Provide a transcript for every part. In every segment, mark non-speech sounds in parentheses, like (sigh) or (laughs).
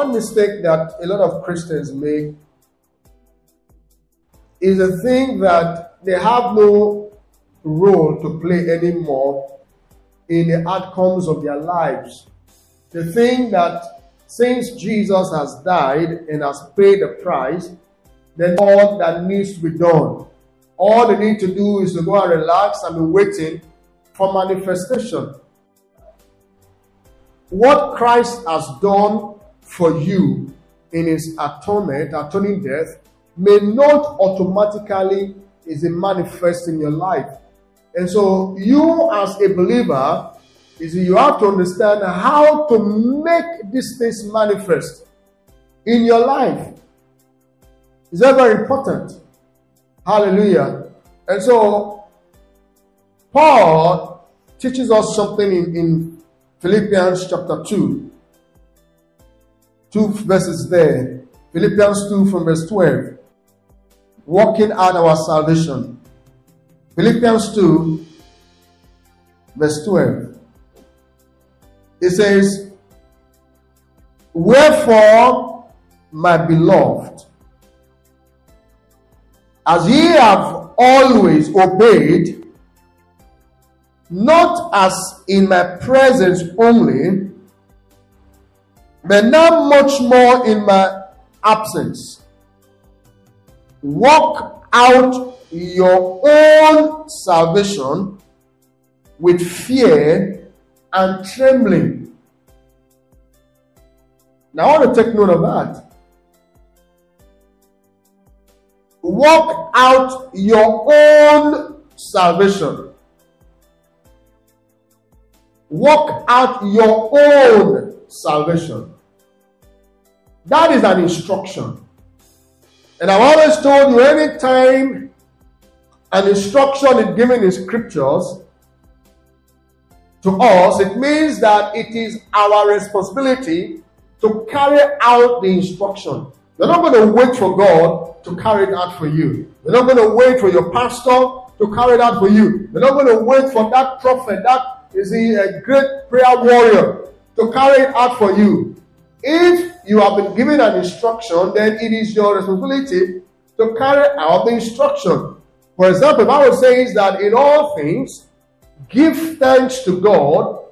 one mistake that a lot of Christians make is a thing that they have no role to play anymore in the outcomes of their lives. The thing that since Jesus has died and has paid the price, then all that needs to be done. All they need to do is to go and relax and be waiting for manifestation. What Christ has done for you in his atonement, atoning death, may not automatically is it manifest in your life. And so you as a believer is you have to understand how to make these things manifest in your life. Is that very important? Hallelujah. And so Paul teaches us something in, in Philippians chapter 2. Two verses there. Philippians 2 from verse 12. Working out our salvation. Philippians 2, verse 12. It says, Wherefore, my beloved, as ye have always obeyed, not as in my presence only, but now much more in my absence. Work out your own salvation with fear and trembling. Now, I want to take note of that. Work out your own salvation. Work out your own salvation. That is an instruction. And I've always told you anytime an instruction is given in scriptures to us, it means that it is our responsibility to carry out the instruction. You're not going to wait for God to carry it out for you. You're not going to wait for your pastor to carry it out for you. You're not going to wait for that prophet, that is a great prayer warrior, to carry it out for you. If you have been given an instruction, then it is your responsibility to carry out the instruction. For example, the Bible says that in all things, give thanks to God,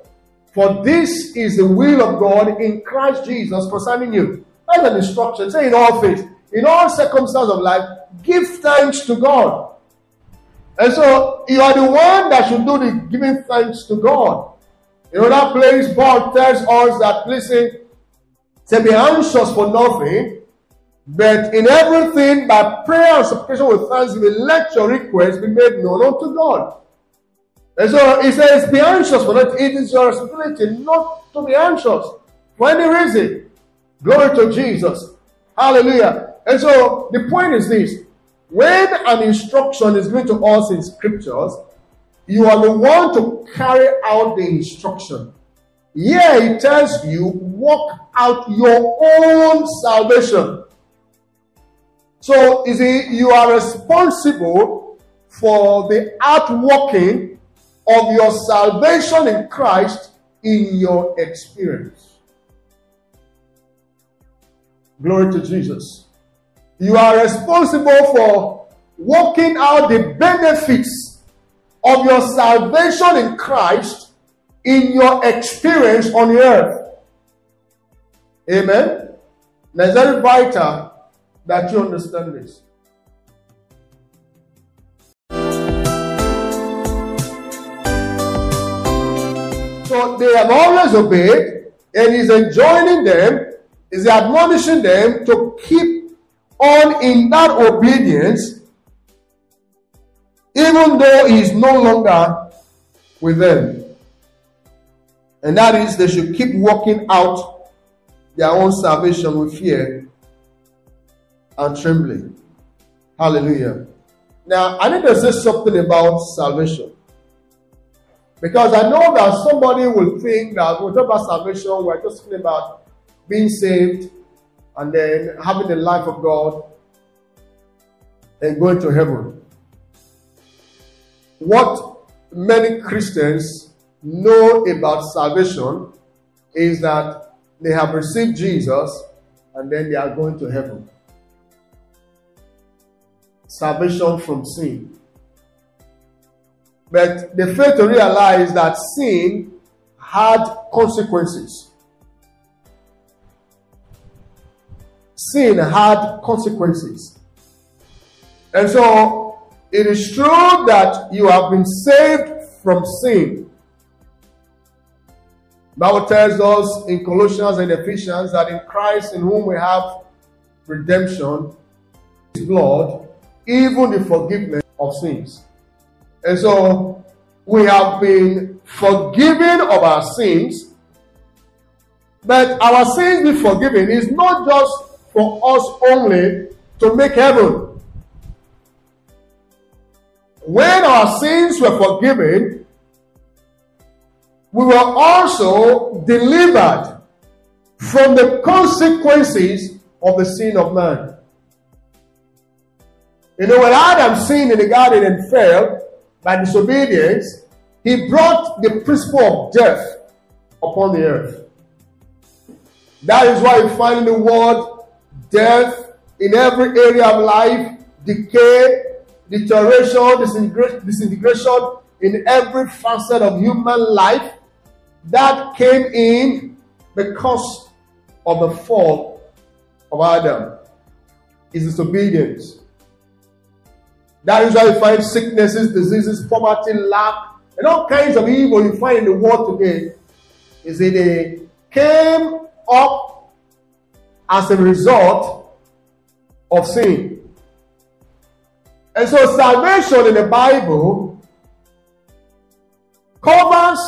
for this is the will of God in Christ Jesus concerning you. That's an instruction. Say in all things, in all circumstances of life, give thanks to God. And so you are the one that should do the giving thanks to God. In other place, Paul tells us that, listen, say be anxious for nothing, but in everything by prayer and supplication with thanksgiving, let your requests be made known unto God. And so he says, be anxious for that. It is your responsibility not to be anxious for any reason. Glory to Jesus. Hallelujah. And so the point is this when an instruction is given to us in scriptures, you are the one to carry out the instruction. Here it tells you, work out your own salvation. So, you see, you are responsible for the outworking of your salvation in Christ in your experience. Glory to Jesus. You are responsible for working out the benefits of your salvation in Christ in your experience on the earth. Amen. Now, it's very vital that you understand this. So they have always obeyed, and he's enjoining them, is admonishing them to keep on in that obedience, even though he is no longer with them. And that is, they should keep working out their own salvation with fear and trembling. Hallelujah. Now, I need to say something about salvation. Because I know that somebody will think that we talk about salvation, we're just talking about being saved and then having the life of God and going to heaven. What many Christians know about salvation is that they have received Jesus and then they are going to heaven. Salvation from sin. But they fail to realize that sin had consequences. Sin had consequences. And so it is true that you have been saved from sin. Bible tells us in Colossians and Ephesians that in Christ in whom we have redemption, his blood, even the forgiveness of sins. And so we have been forgiven of our sins, but our sins be forgiven is not just for us only to make heaven. When our sins were forgiven, we were also delivered from the consequences of the sin of man. You know, when Adam sinned in the garden and fell by disobedience, he brought the principle of death upon the earth. That is why you find in the word death in every area of life, decay, deterioration, disintegration in every facet of human life. That came in because of the fall of Adam, is disobedience. That is why you find sicknesses, diseases, poverty, lack, and all kinds of evil you find in the world today. Is it they came up as a result of sin. And so salvation in the Bible covers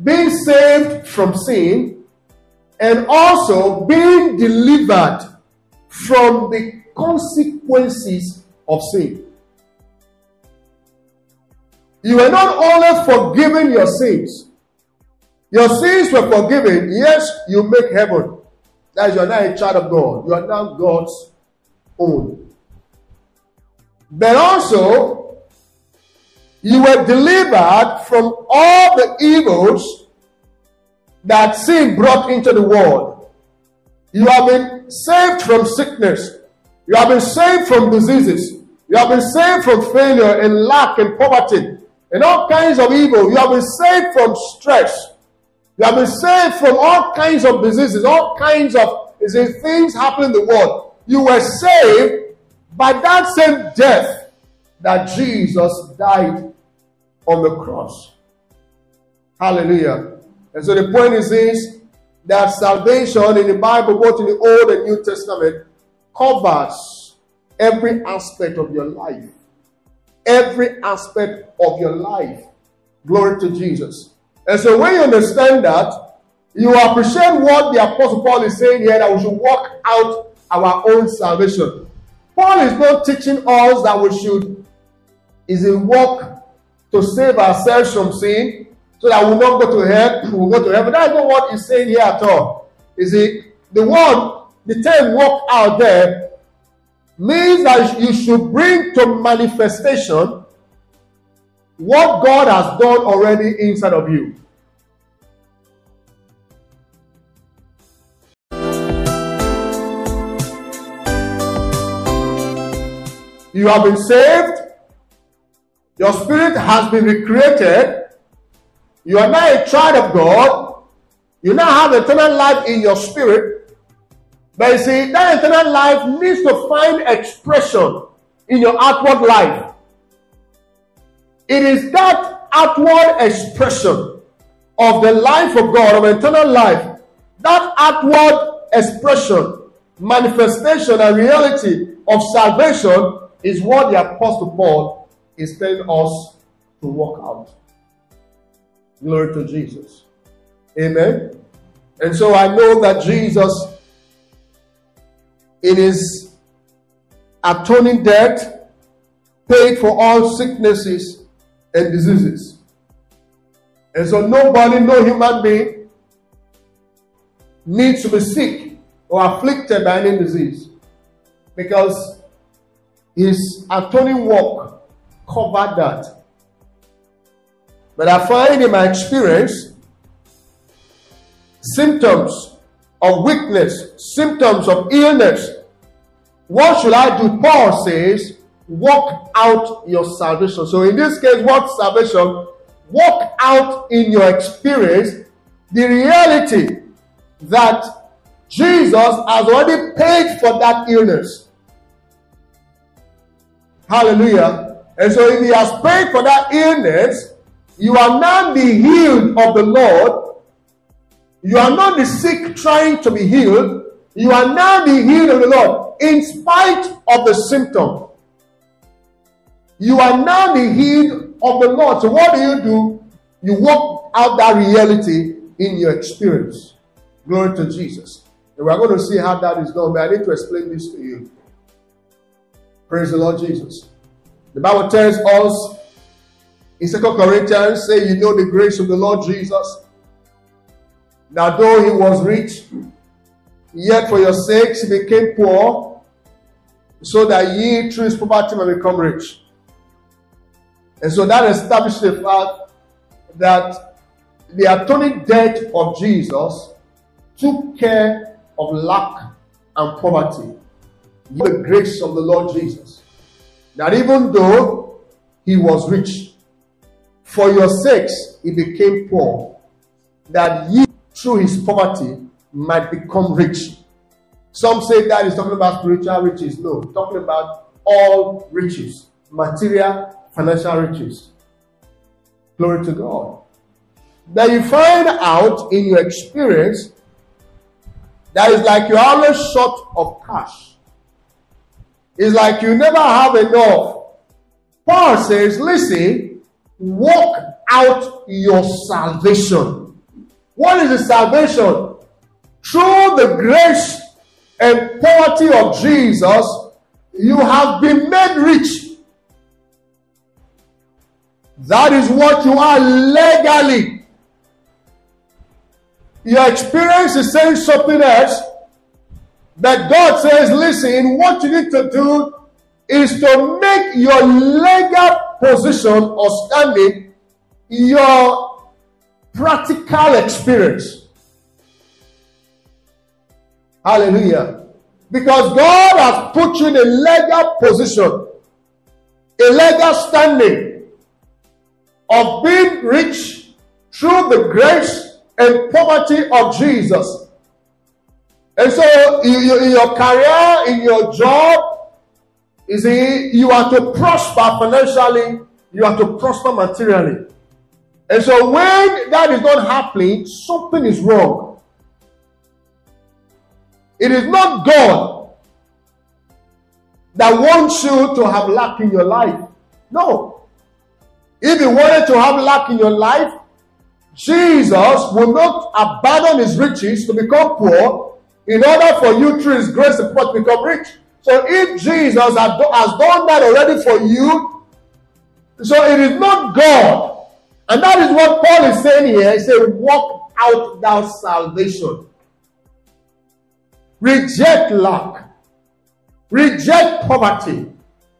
being saved from sin and also being delivered from the consequences of sin. You were not only forgiven your sins, your sins were forgiven. Yes, you make heaven. That is, you are now a child of God. You are now God's own. But also, you were delivered from all the evils that sin brought into the world. You have been saved from sickness. You have been saved from diseases. You have been saved from failure and lack and poverty and all kinds of evil. You have been saved from stress. You have been saved from all kinds of diseases, all kinds of things happening in the world. You were saved by that same death that Jesus died on the cross. Hallelujah. And so the point is this that salvation in the Bible, both in the Old and New Testament, covers every aspect of your life. Every aspect of your life. Glory to Jesus. And so when you understand that, you appreciate what the Apostle Paul is saying here that we should work out our own salvation. Paul is not teaching us that we should is a work to save ourselves from sin so that we'll not go to hell, (laughs) we'll go to heaven. That's not what he's saying here at all. Is it the one the term walk out there means that you should bring to manifestation what God has done already inside of you. You have been saved. Your spirit has been recreated. You are now a child of God. You now have eternal life in your spirit. But you see, that eternal life needs to find expression in your outward life. It is that outward expression of the life of God, of eternal life, that outward expression, manifestation, and reality of salvation is what the Apostle Paul is telling us to walk out. Glory to Jesus. Amen. And so I know that Jesus in his atoning death paid for all sicknesses and diseases. And so nobody, no human being needs to be sick or afflicted by any disease because his atoning work covered that. But I find in my experience symptoms of weakness, symptoms of illness, what should I do? Paul says, walk out your salvation. So in this case, what salvation? Work out in your experience the reality that Jesus has already paid for that illness. Hallelujah. And so if he has paid for that illness, you are now the healed of the Lord. You are not the sick trying to be healed. You are now the healed of the Lord in spite of the symptom. You are now the healed of the Lord. So what do you do? You walk out that reality in your experience. Glory to Jesus. And we're going to see how that is done, but I need to explain this to you. Praise the Lord Jesus. The Bible tells us in Second Corinthians, say, You know the grace of the Lord Jesus. Now, though he was rich, yet for your sakes he became poor, so that ye through his poverty may become rich. And so that established the fact that the atoning death of Jesus took care of lack and poverty the grace of the Lord Jesus. That even though he was rich, for your sakes he became poor, that ye through his poverty might become rich. Some say that is talking about spiritual riches. No, talking about all riches, material, financial riches. Glory to God. That you find out in your experience that is like you're always short of cash. It's like you never have enough. Paul says, listen, walk out your salvation. What is the salvation? Through the grace and poverty of Jesus, you have been made rich. That is what you are legally. Your experience is saying something else that God says, listen, what you need to do is to make your legal position or standing your practical experience. Hallelujah. Because God has put you in a legal position, a legal standing of being rich through the grace and poverty of Jesus. And so, in your, in your career, in your job, you see, you are to prosper financially, you are to prosper materially. And so, when that is not happening, something is wrong. It is not God that wants you to have lack in your life. No. If he wanted to have lack in your life, Jesus will not abandon his riches to become poor in order for you his grace to become rich. So if Jesus has done that already for you, so it is not God. And that is what Paul is saying here. He said, walk out thou salvation. Reject lack. Reject poverty.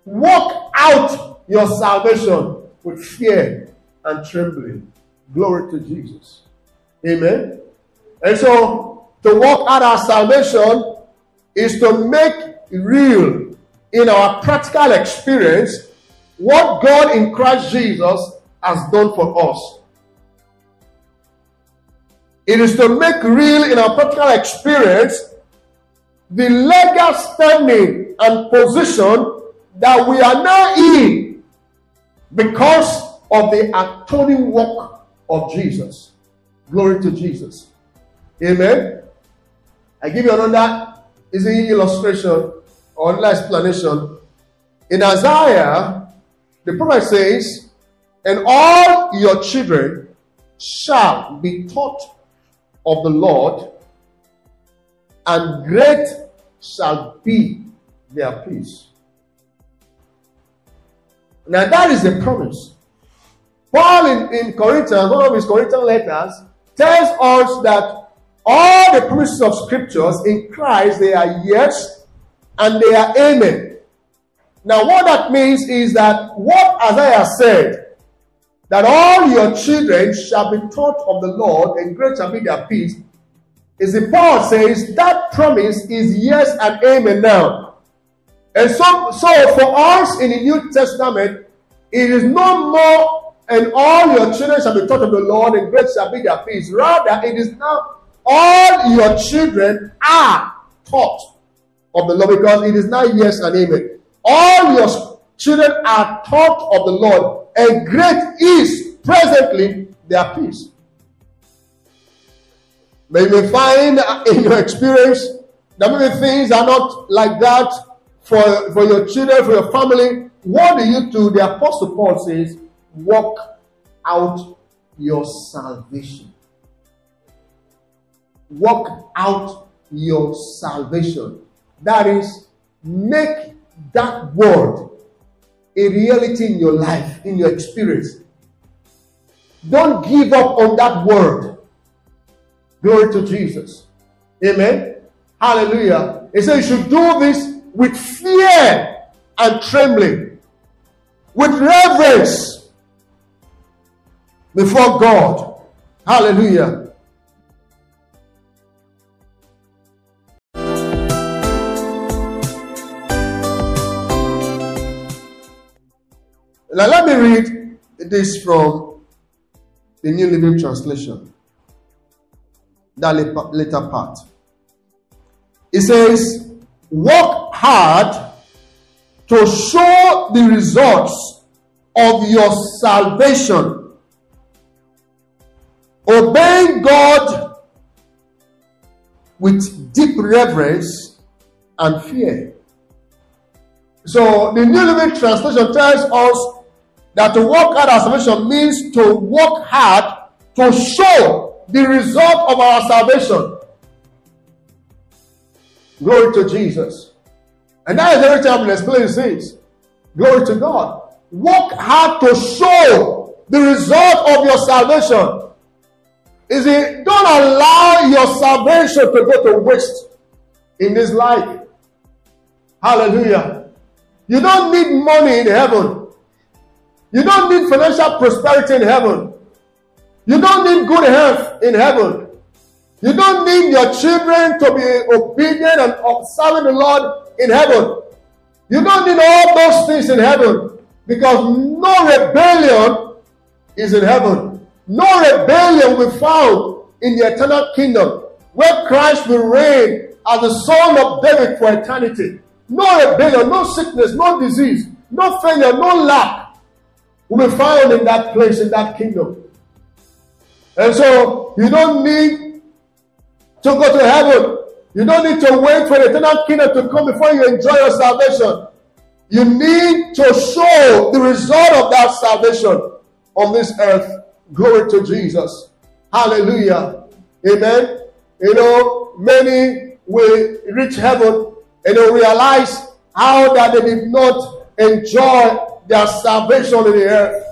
Walk out your salvation with fear and trembling. Glory to Jesus. Amen. And so to work out our salvation is to make real in our practical experience what God in Christ Jesus has done for us. It is to make real in our practical experience the legal standing and position that we are now in because of the atoning work of Jesus. Glory to Jesus. Amen. I give you another easy illustration or another explanation. In Isaiah, the prophet says, And all your children shall be taught of the Lord, and great shall be their peace. Now, that is a promise. Paul in, in Corinthians, one of his Corinthian letters, tells us that all the promises of scriptures in Christ, they are yes and they are amen. Now, what that means is that what Isaiah said, that all your children shall be taught of the Lord, and great shall be their peace. is the Paul says that promise is yes and amen now. And so, so for us in the New Testament, it is no more and all your children shall be taught of the Lord, and great shall be their peace. Rather, it is now all your children are taught of the Lord because it is now yes and amen. All your children are taught of the Lord, and great is presently their peace. May you find uh, in your experience that many things are not like that for, for your children, for your family. What do you do? The Apostle Paul says, work out your salvation. Work out your salvation. That is, make that word a reality in your life, in your experience. Don't give up on that word. Glory to Jesus. Amen. Hallelujah. He said you should do this with fear and trembling, with reverence before God. Hallelujah. Now, let me read this from the New Living Translation. That later part. It says, Work hard to show the results of your salvation, obeying God with deep reverence and fear. So, the New Living Translation tells us that to work hard as salvation means to work hard to show the result of our salvation. Glory to Jesus. And that is every time we explain things. Glory to God. Work hard to show the result of your salvation. Is it don't allow your salvation to go to waste in this life. Hallelujah. You don't need money in heaven. You don't need financial prosperity in heaven. You don't need good health in heaven. You don't need your children to be obedient and observing the Lord in heaven. You don't need all those things in heaven because no rebellion is in heaven. No rebellion will be found in the eternal kingdom where Christ will reign as the son of David for eternity. No rebellion, no sickness, no disease, no failure, no lack will be found in that place, in that kingdom. And so you don't need to go to heaven. You don't need to wait for the eternal kingdom to come before you enjoy your salvation. You need to show the result of that salvation on this earth. Glory to Jesus. Hallelujah. Amen. You know, many will reach heaven and they realize how that they did not enjoy their salvation in the earth.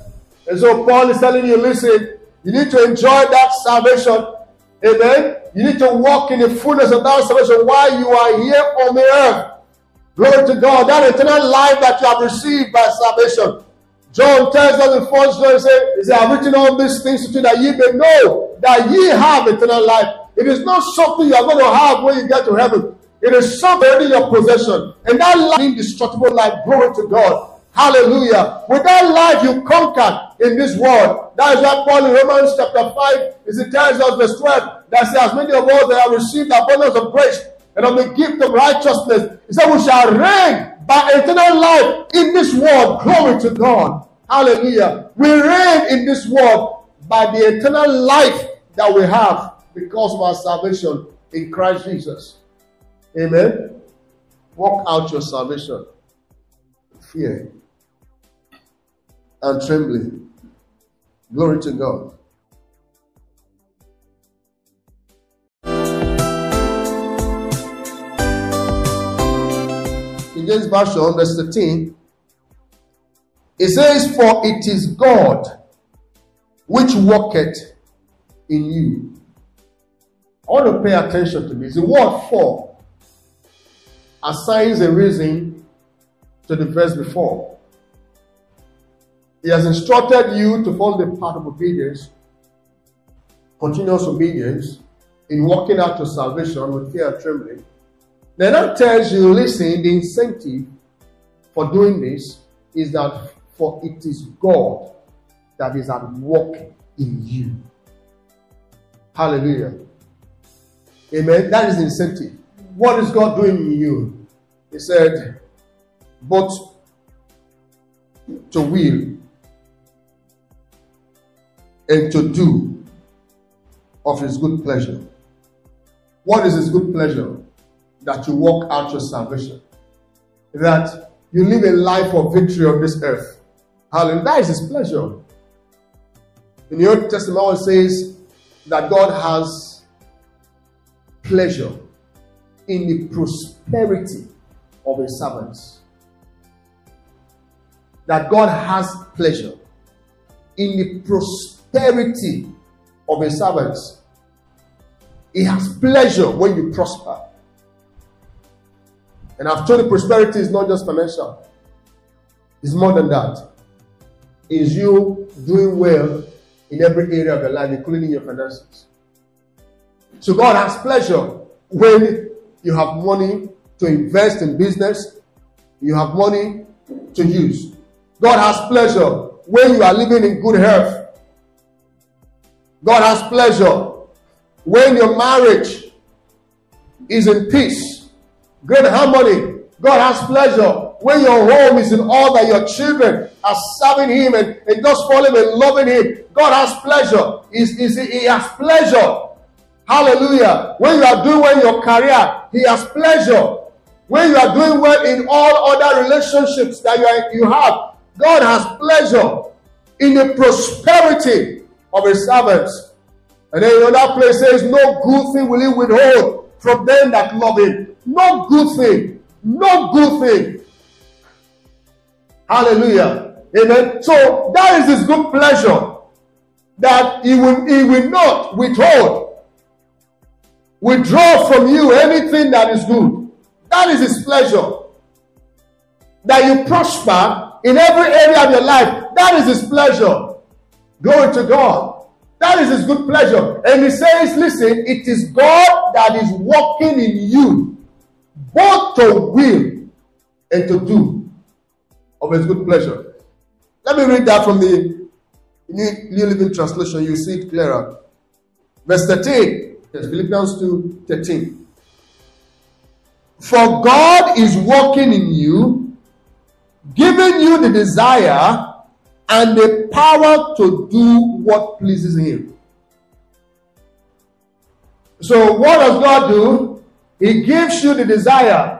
And so Paul is telling you, listen, you need to enjoy that salvation. Amen. You need to walk in the fullness of that salvation while you are here on the earth. Glory to God. That eternal life that you have received by salvation. John tells us in first John, he said, I've written all these things to you that ye may know that ye have eternal life. It is not something you are going to have when you get to heaven. It is something in your possession. And that life, indestructible life, glory to God. Hallelujah. With that life you conquered in this world. That is why Paul in Romans chapter 5 is it tells us verse 12 that says, As many of us that have received the abundance of grace and of the gift of righteousness, he said, We shall reign by eternal life in this world. Glory to God. Hallelujah. We reign in this world by the eternal life that we have because of our salvation in Christ Jesus. Amen. Walk out your salvation. Fear and trembling. Glory to God. In this version, verse 13, it says, For it is God which worketh in you. I want to pay attention to this. The word for assigns a reason to the verse before. He has instructed you to follow the path of obedience, continuous obedience, in walking out your salvation with fear and trembling, then that tells you, listen, the incentive for doing this is that for it is God that is at work in you. Hallelujah. Amen. That is the incentive. What is God doing in you? He said, but to will and to do of his good pleasure. What is his good pleasure? That you walk out your salvation. That you live a life of victory on this earth. Hallelujah. That is his pleasure. In the Old Testament, it says that God has pleasure in the prosperity of his servants. That God has pleasure in the prosperity of his servants. He has pleasure when you prosper. And I've told you prosperity is not just financial, it's more than that. Is you doing well in every area of your life, including your finances. So God has pleasure when you have money to invest in business, you have money to use. God has pleasure when you are living in good health. God has pleasure when your marriage is in peace, great harmony. God has pleasure when your home is in order, your children are serving Him and, and just falling and loving Him. God has pleasure. He's, he's, he has pleasure. Hallelujah. When you are doing well in your career, He has pleasure. When you are doing well in all other relationships that you, are, you have, God has pleasure in the prosperity of His servants. And then in other place says, No good thing will He withhold from them that love Him. No good thing. No good thing. Hallelujah. Amen. So that is His good pleasure that He will, he will not withhold, withdraw from you anything that is good. That is His pleasure. That you prosper in every area of your life. That is His pleasure. Glory to God. That is His good pleasure. And He says, listen, it is God that is working in you, both to will and to do of His good pleasure. Let me read that from the New, Living Translation. You see it clearer. Verse 13. Yes, Philippians 2 13. For God is working in you, giving you the desire and the power to do what pleases Him. So, what does God do? He gives you the desire.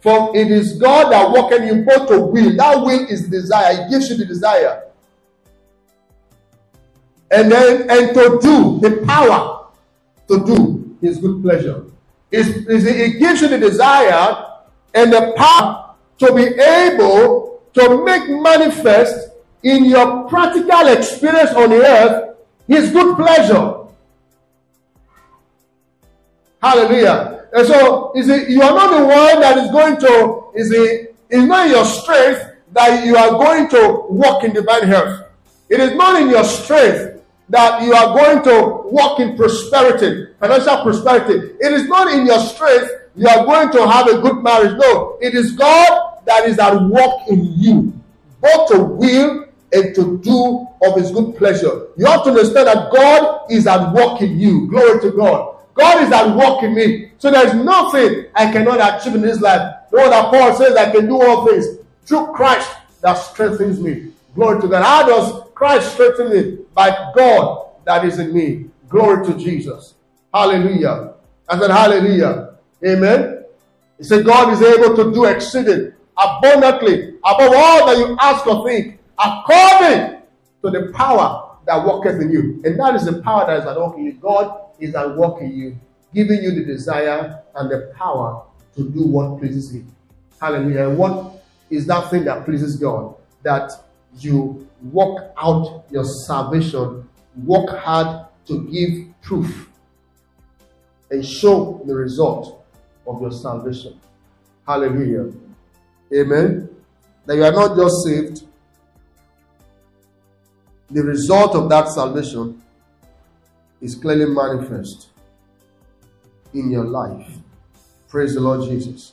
For it is God that worketh you both to will. That will is desire. He gives you the desire. And then, and to do, the power to do His good pleasure. it is It gives you the desire and the power to be able to make manifest in your practical experience on the earth His good pleasure. Hallelujah. And so, is it you are not the one that is going to, is it is not your strength that you are going to walk in divine health. It is not in your strength that you are going to walk in prosperity, financial prosperity. It is not in your strength you are going to have a good marriage. No, it is God that is at work in you, both to will and to do of his good pleasure. You have to understand that God is at work in you. Glory to God. God is at work in me. So there's nothing I cannot achieve in this life. No that Paul says I can do all things through Christ that strengthens me. Glory to God. How does Christ strengthen me? By God that is in me. Glory to Jesus. Hallelujah. I said, Hallelujah. Amen. He said, God is able to do exceeding abundantly above all that you ask or think, according to the power that worketh in you. And that is the power that is at work in you. God is at work in you, giving you the desire and the power to do what pleases Him. Hallelujah. What is that thing that pleases God? That you work out your salvation, work hard to give proof and show the result of your salvation. Hallelujah. Amen. That you are not just saved, the result of that salvation is clearly manifest in your life. Praise the Lord Jesus.